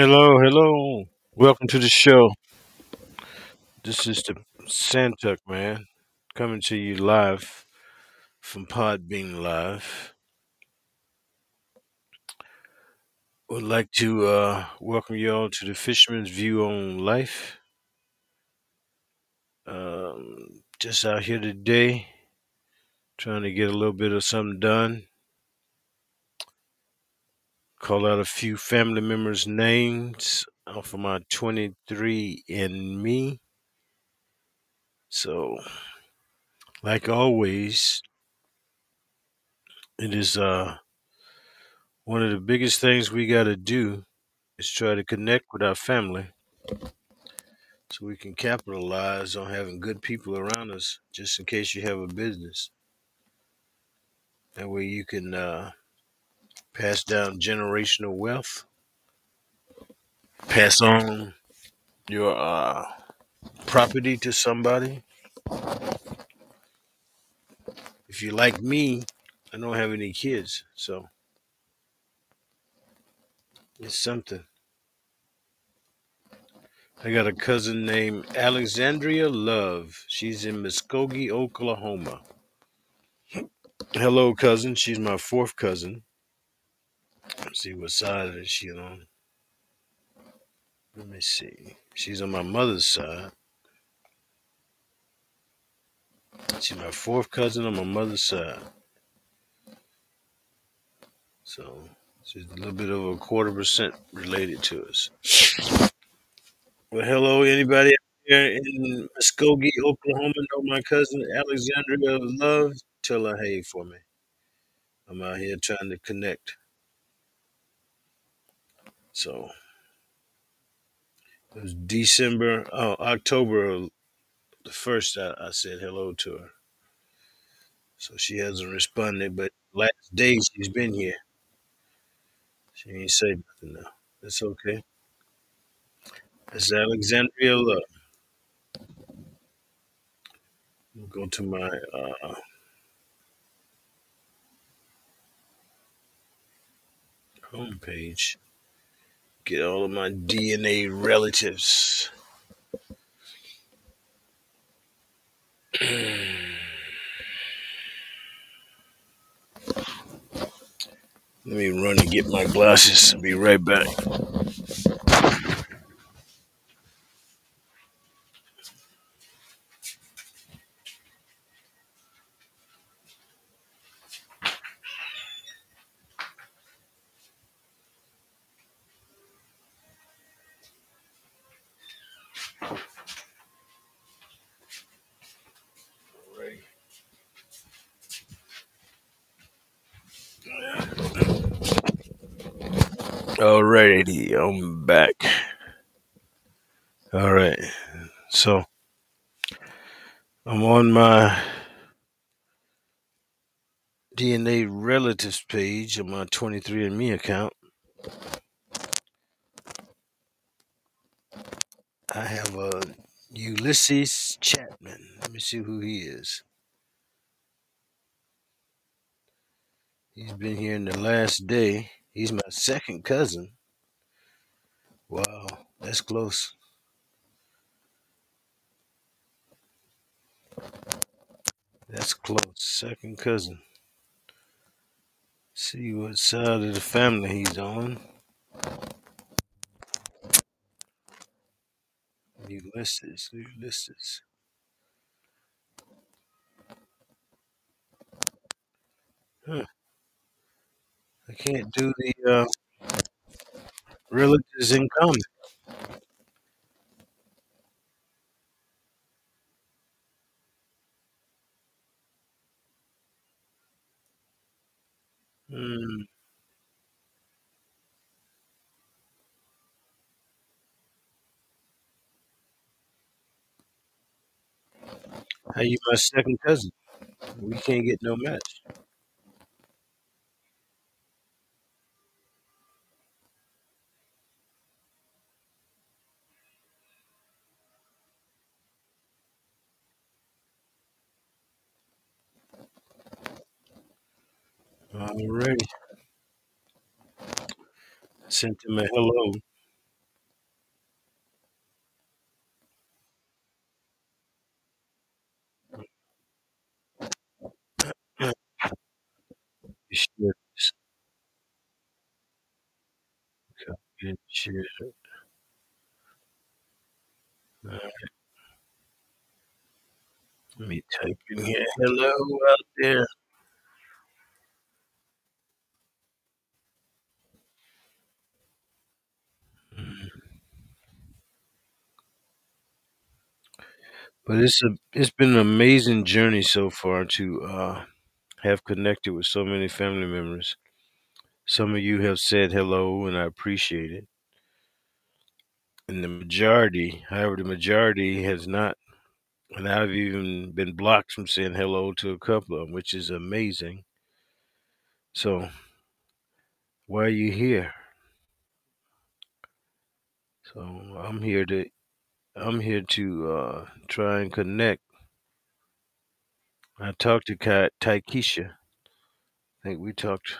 Hello, hello. Welcome to the show. This is the Santuck man coming to you live from Podbean Live. Would like to uh, welcome you all to the Fisherman's View on Life. Um, just out here today, trying to get a little bit of something done. Call out a few family members' names off of my 23andMe. So, like always, it is uh one of the biggest things we got to do is try to connect with our family so we can capitalize on having good people around us just in case you have a business that way you can uh, pass down generational wealth pass on your uh, property to somebody if you like me i don't have any kids so it's something I got a cousin named Alexandria Love. She's in Muskogee, Oklahoma. Hello, cousin. She's my fourth cousin. Let's see what side is she on. Let me see. She's on my mother's side. She's my fourth cousin on my mother's side. So she's a little bit over a quarter percent related to us. Well, hello, anybody out here in Muskogee, Oklahoma know my cousin Alexandria Love? Tell her hey for me. I'm out here trying to connect. So it was December, oh, October the first. I, I said hello to her. So she hasn't responded, but last day she's been here. She ain't say nothing now. That's okay. That's Alexandria Love. Go to my uh, homepage. Get all of my DNA relatives. Let me run and get my glasses. I'll be right back. Alrighty, I'm back. All right, so I'm on my DNA relatives page on my 23andMe account. I have a Ulysses Chapman. Let me see who he is. He's been here in the last day. He's my second cousin. Wow, that's close. That's close. Second cousin. See what side of the family he's on. Ulysses. Ulysses. Huh. I can't do the uh, relatives in common. Hmm. How you my second cousin? We can't get no match. All right. Sent him a hello. Shares. Let me type in here. Hello out there. But it's a it's been an amazing journey so far to uh, have connected with so many family members. Some of you have said hello, and I appreciate it. And the majority, however, the majority has not. And I've even been blocked from saying hello to a couple of them, which is amazing. So, why are you here? So, I'm here to I'm here to uh, try and connect. I talked to Ka- Taikisha. I think we talked.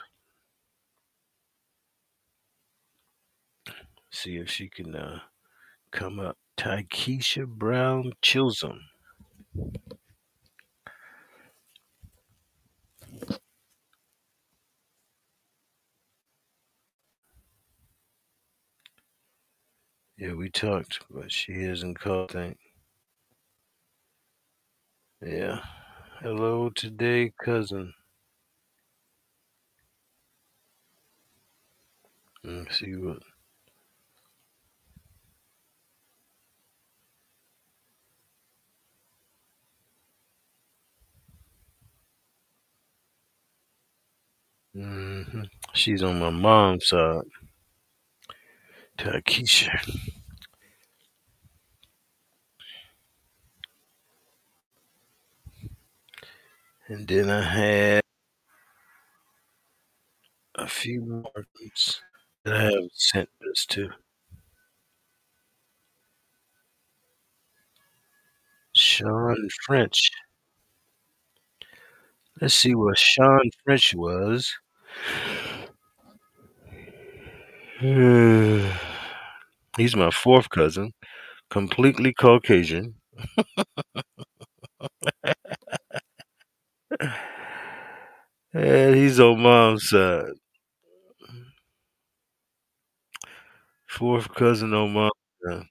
See if she can uh, come up. Taikisha Brown Chisholm. Yeah, we talked, but she isn't think. Yeah. Hello today, cousin. Let's see what. hmm She's on my mom's side. Taikisha. And then I had a few more that I haven't sent this to. Sean French. Let's see what Sean French was. He's my fourth cousin, completely Caucasian. and he's on mom's side. Fourth cousin on mom's side.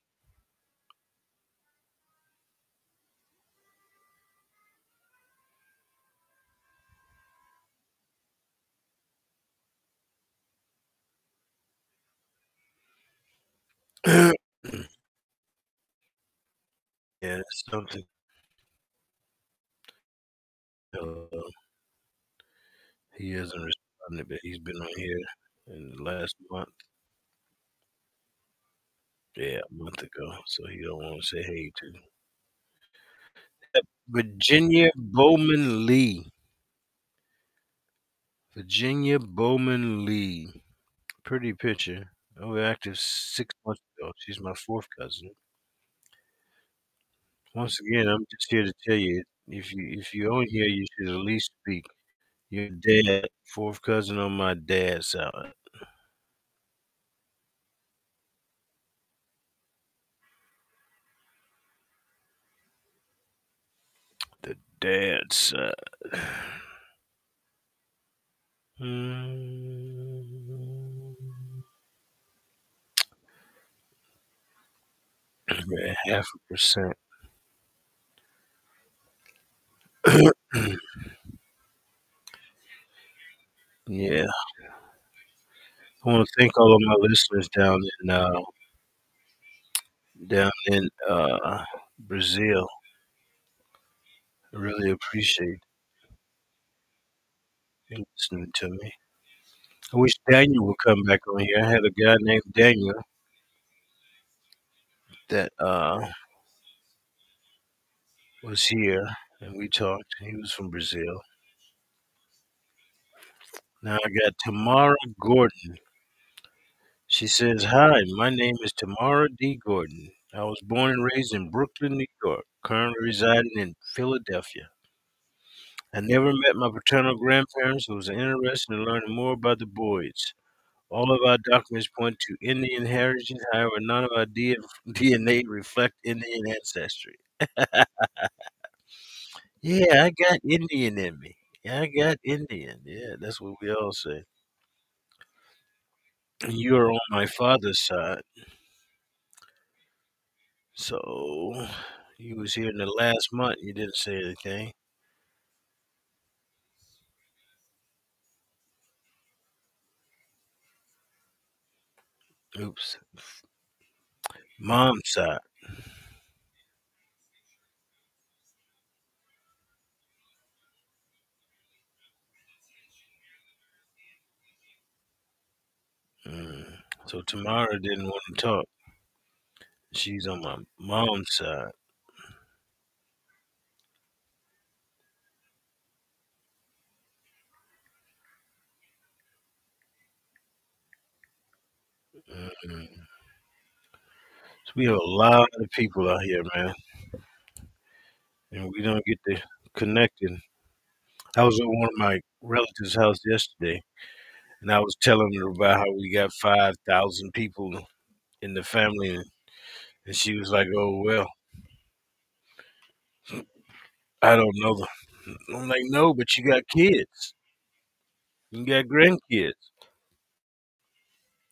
yeah, it's something. Uh, he hasn't responded, but he's been on here in the last month. Yeah, a month ago. So he don't want to say hey to. Virginia Bowman Lee. Virginia Bowman Lee. Pretty picture. Oh, active six months ago. She's my fourth cousin. Once again, I'm just here to tell you if you if you own here, you should at least speak. Your dad, fourth cousin on my dad's side. The dad's side. Mm. We're at half a percent. yeah. I want to thank all of my listeners down in uh, down in uh, Brazil. I really appreciate you listening to me. I wish Daniel would come back on here. I had a guy named Daniel that uh, was here and we talked. He was from Brazil. Now I got Tamara Gordon. She says, Hi, my name is Tamara D. Gordon. I was born and raised in Brooklyn, New York, currently residing in Philadelphia. I never met my paternal grandparents, but was interested in learning more about the Boyds. All of our documents point to Indian heritage, however, none of our DNA reflect Indian ancestry. yeah, I got Indian in me. Yeah, I got Indian. Yeah, that's what we all say. And you're on my father's side. So you was here in the last month. You didn't say anything. Oops. Mom's side. Mm. So Tamara didn't want to talk. She's on my mom's side. So we have a lot of people out here, man, and we don't get to connecting. I was at one of my relatives' house yesterday, and I was telling her about how we got five thousand people in the family, and, and she was like, "Oh well, I don't know them." I'm like, "No, but you got kids, you got grandkids,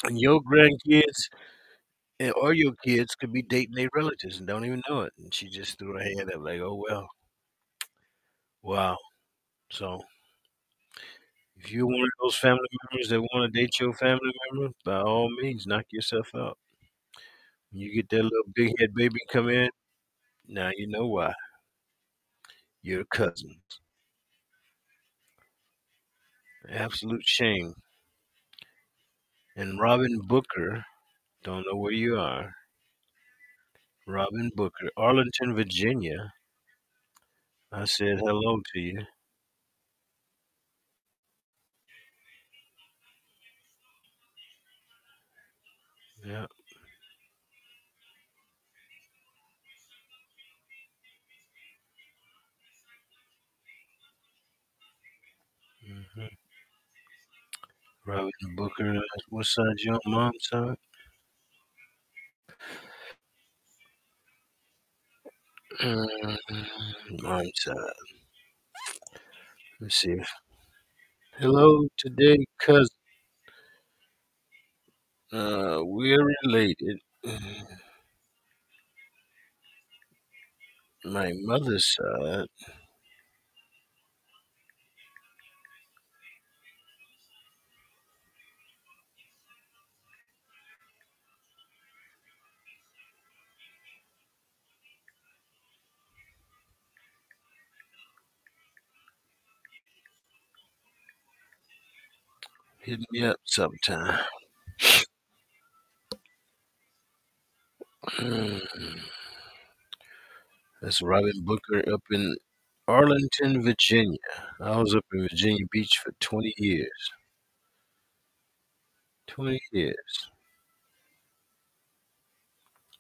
and your grandkids and or your kids could be dating their relatives and don't even know it." And she just threw her hand up like, "Oh well, wow." So if you're one of those family members that want to date your family member, by all means, knock yourself out. When you get that little big head baby come in, now you know why. You're cousins. Absolute shame. And Robin Booker, don't know where you are. Robin Booker, Arlington, Virginia. I said hello to you. Robin Booker, what side you on? Mom's side? Mm, Mom's side. Let's see. Hello today, cousin. Uh, we're related. My mother's side. Hit me up sometime. That's Robin Booker up in Arlington, Virginia. I was up in Virginia Beach for 20 years. 20 years.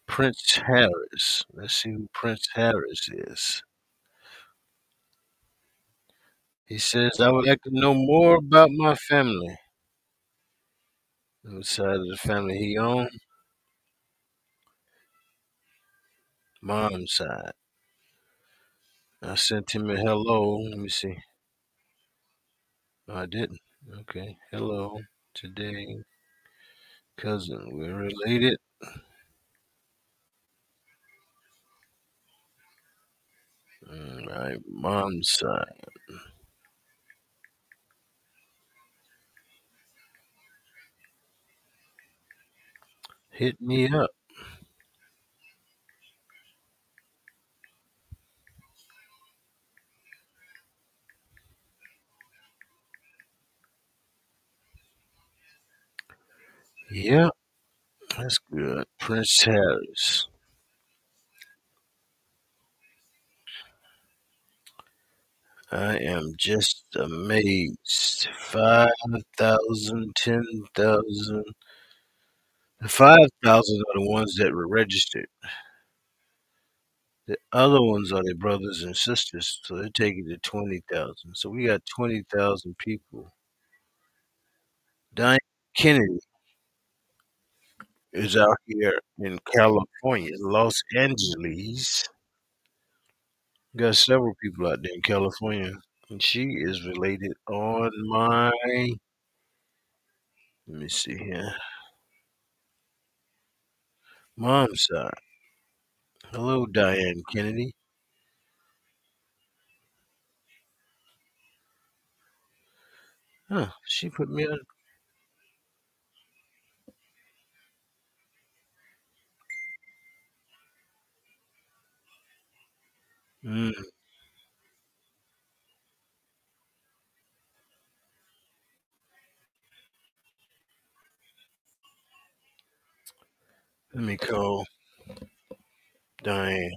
Prince Harris. Let's see who Prince Harris is. He says, I would like to know more about my family. What side of the family he on? Mom's side. I sent him a hello. Let me see. I didn't. Okay. Hello. Today, cousin. We're related. Mm, My mom's side. Hit me up. Yeah, that's good. Prince Harris. I am just amazed. 5,000, 10,000. The 5,000 are the ones that were registered. The other ones are their brothers and sisters, so they're taking to 20,000. So we got 20,000 people. Diane Kennedy is out here in California, Los Angeles. Got several people out there in California. And she is related on my. Let me see here. Mom's side. Hello, Diane Kennedy. Huh, she put me on. Mm, let me call Diane.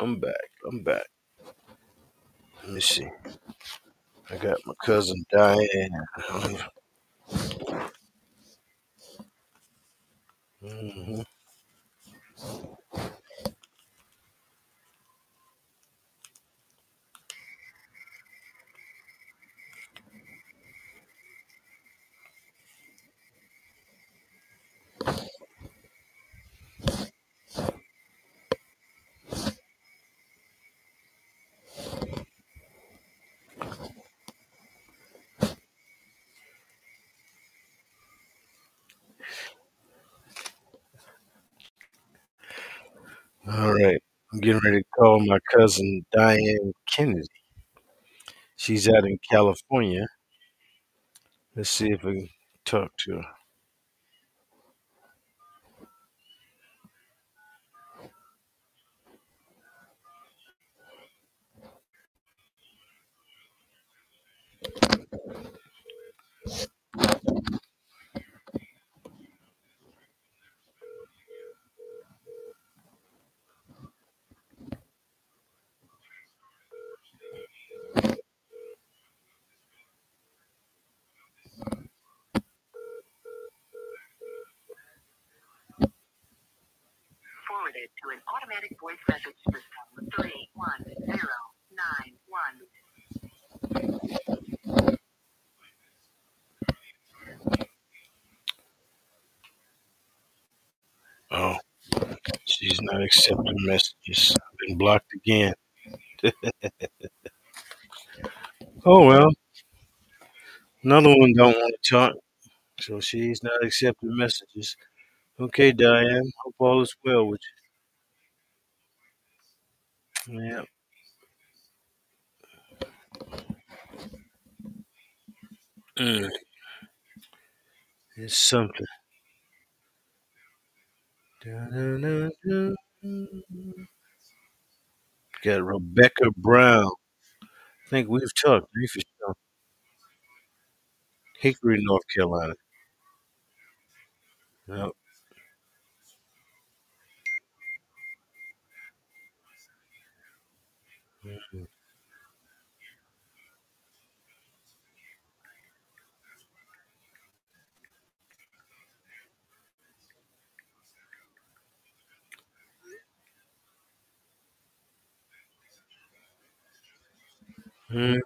I'm back. I'm back. Let me see. I got my cousin Diane. hmm All right. I'm getting ready to call my cousin Diane Kennedy. She's out in California. Let's see if we can talk to her. An automatic voice message system. Three one zero nine one. Oh, she's not accepting messages. I've Been blocked again. Oh well, another one don't want to talk, so she's not accepting messages. Okay, Diane. Hope all is well with you. Yeah. Mm, it's something. Da-da-da-da. Got Rebecca Brown. I think we've talked briefly. Hickory, North Carolina. Yep. Mhm.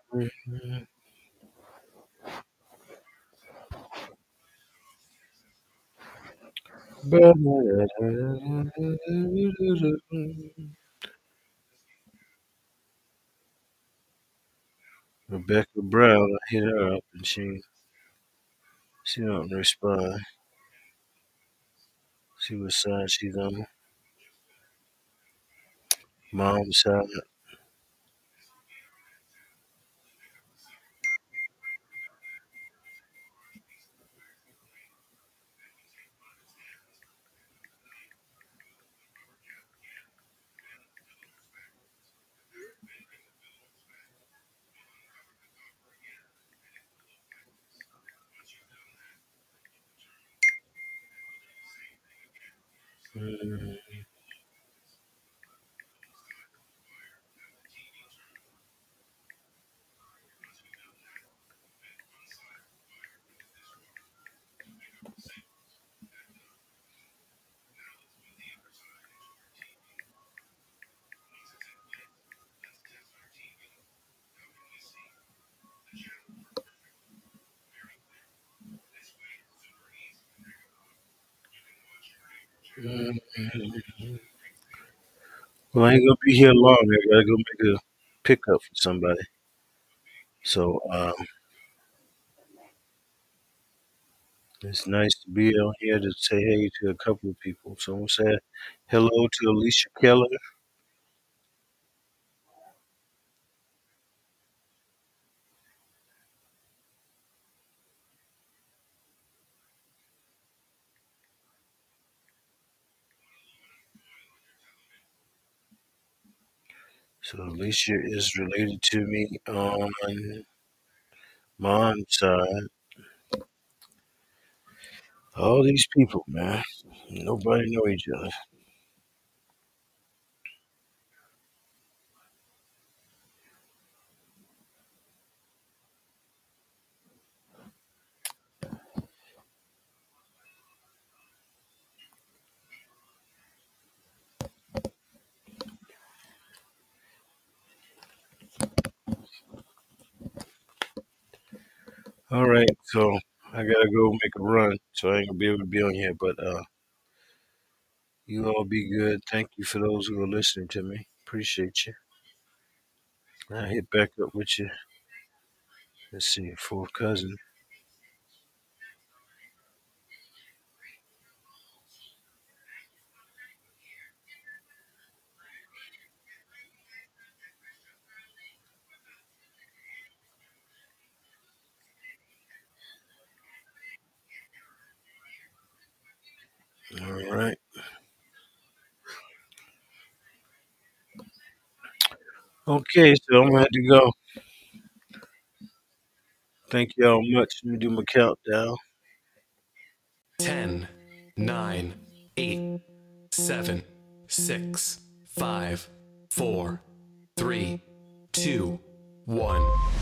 Rebecca Brown, I hit her up and she she don't respond. See what side she's on. Mom's side. Mm, Well, I ain't gonna be here long. I gotta go make a pickup for somebody. So um, it's nice to be on here to say hey to a couple of people. So I'm gonna say hello to Alicia Keller. So Alicia is related to me on mom's side. All these people, man. Nobody know each other. All right, so I gotta go make a run, so I ain't gonna be able to be on here. But uh, you all be good. Thank you for those who are listening to me. Appreciate you. I'll hit back up with you. Let's see, fourth cousin. All right. Okay, so I'm gonna have to go. Thank y'all much. Let me do my countdown. 10, 9, 8, 7, 6, 5, 4, 3, 2, 1.